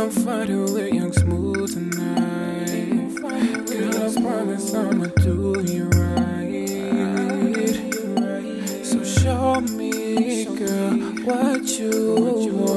I'm fighting with young smooth tonight. Girl, I promise I'ma do you right. So show me, girl, what you want.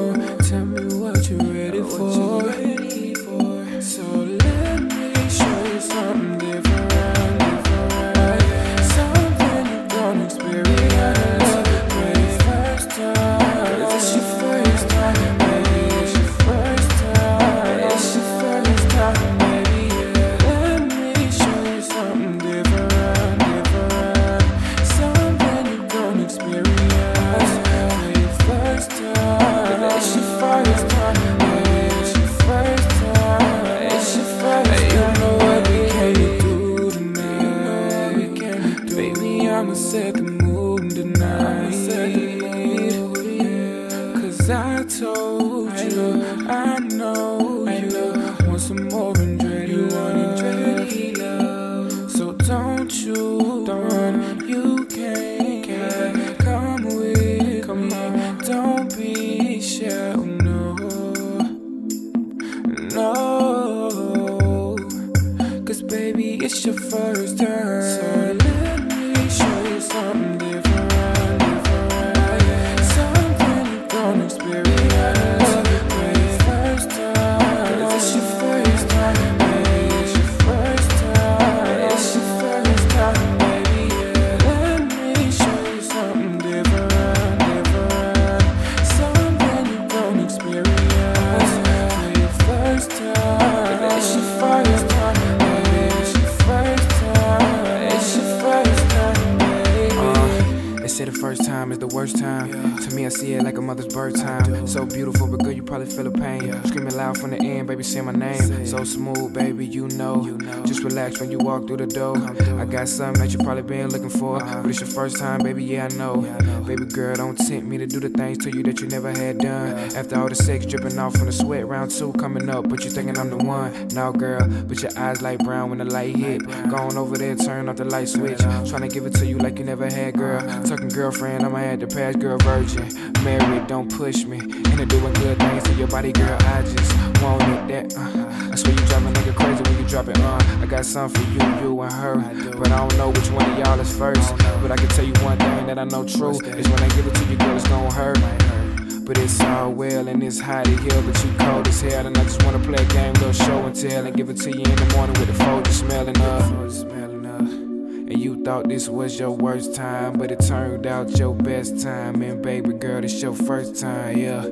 Cause I told you, I know you want some more Andretti love. So don't you run, you can't come with me. Don't be shy, oh no, no. Cause baby, it's your first time. So let me show you something first time is the worst time. To me, I see it like a mother's birth time. So beautiful, but girl, you probably feel the pain. Screaming loud from the end, baby, say my name. So smooth, baby, you know. Just relax when you walk through the door. I got something that you probably been looking for. But it's your first time, baby, yeah, I know. Baby girl, don't tempt me to do the things to you that you never had done. After all the sex dripping off from the sweat, round two coming up, but you thinking I'm the one. No, girl, but your eyes light brown when the light hit. Going over there, turn off the light switch. Trying to give it to you like you never had, girl. Talking girlfriend, I'ma add the past girl virgin. Married, don't push me. Into doing good things to your body, girl. I just want it. That uh, I swear you drive a nigga crazy when you drop it. Uh, I got something for you, you and her. But I don't know which one of y'all is first. But I can tell you one thing that I know true is when I give it to you, girl, it's gonna hurt. But it's all well and it's hot in here, but you cold as hell. And I just wanna play a game, little show and tell, and give it to you in the morning with the phone just smelling up. And you thought this was your worst time, but it turned out your best time. And baby girl, it's your first time, yeah.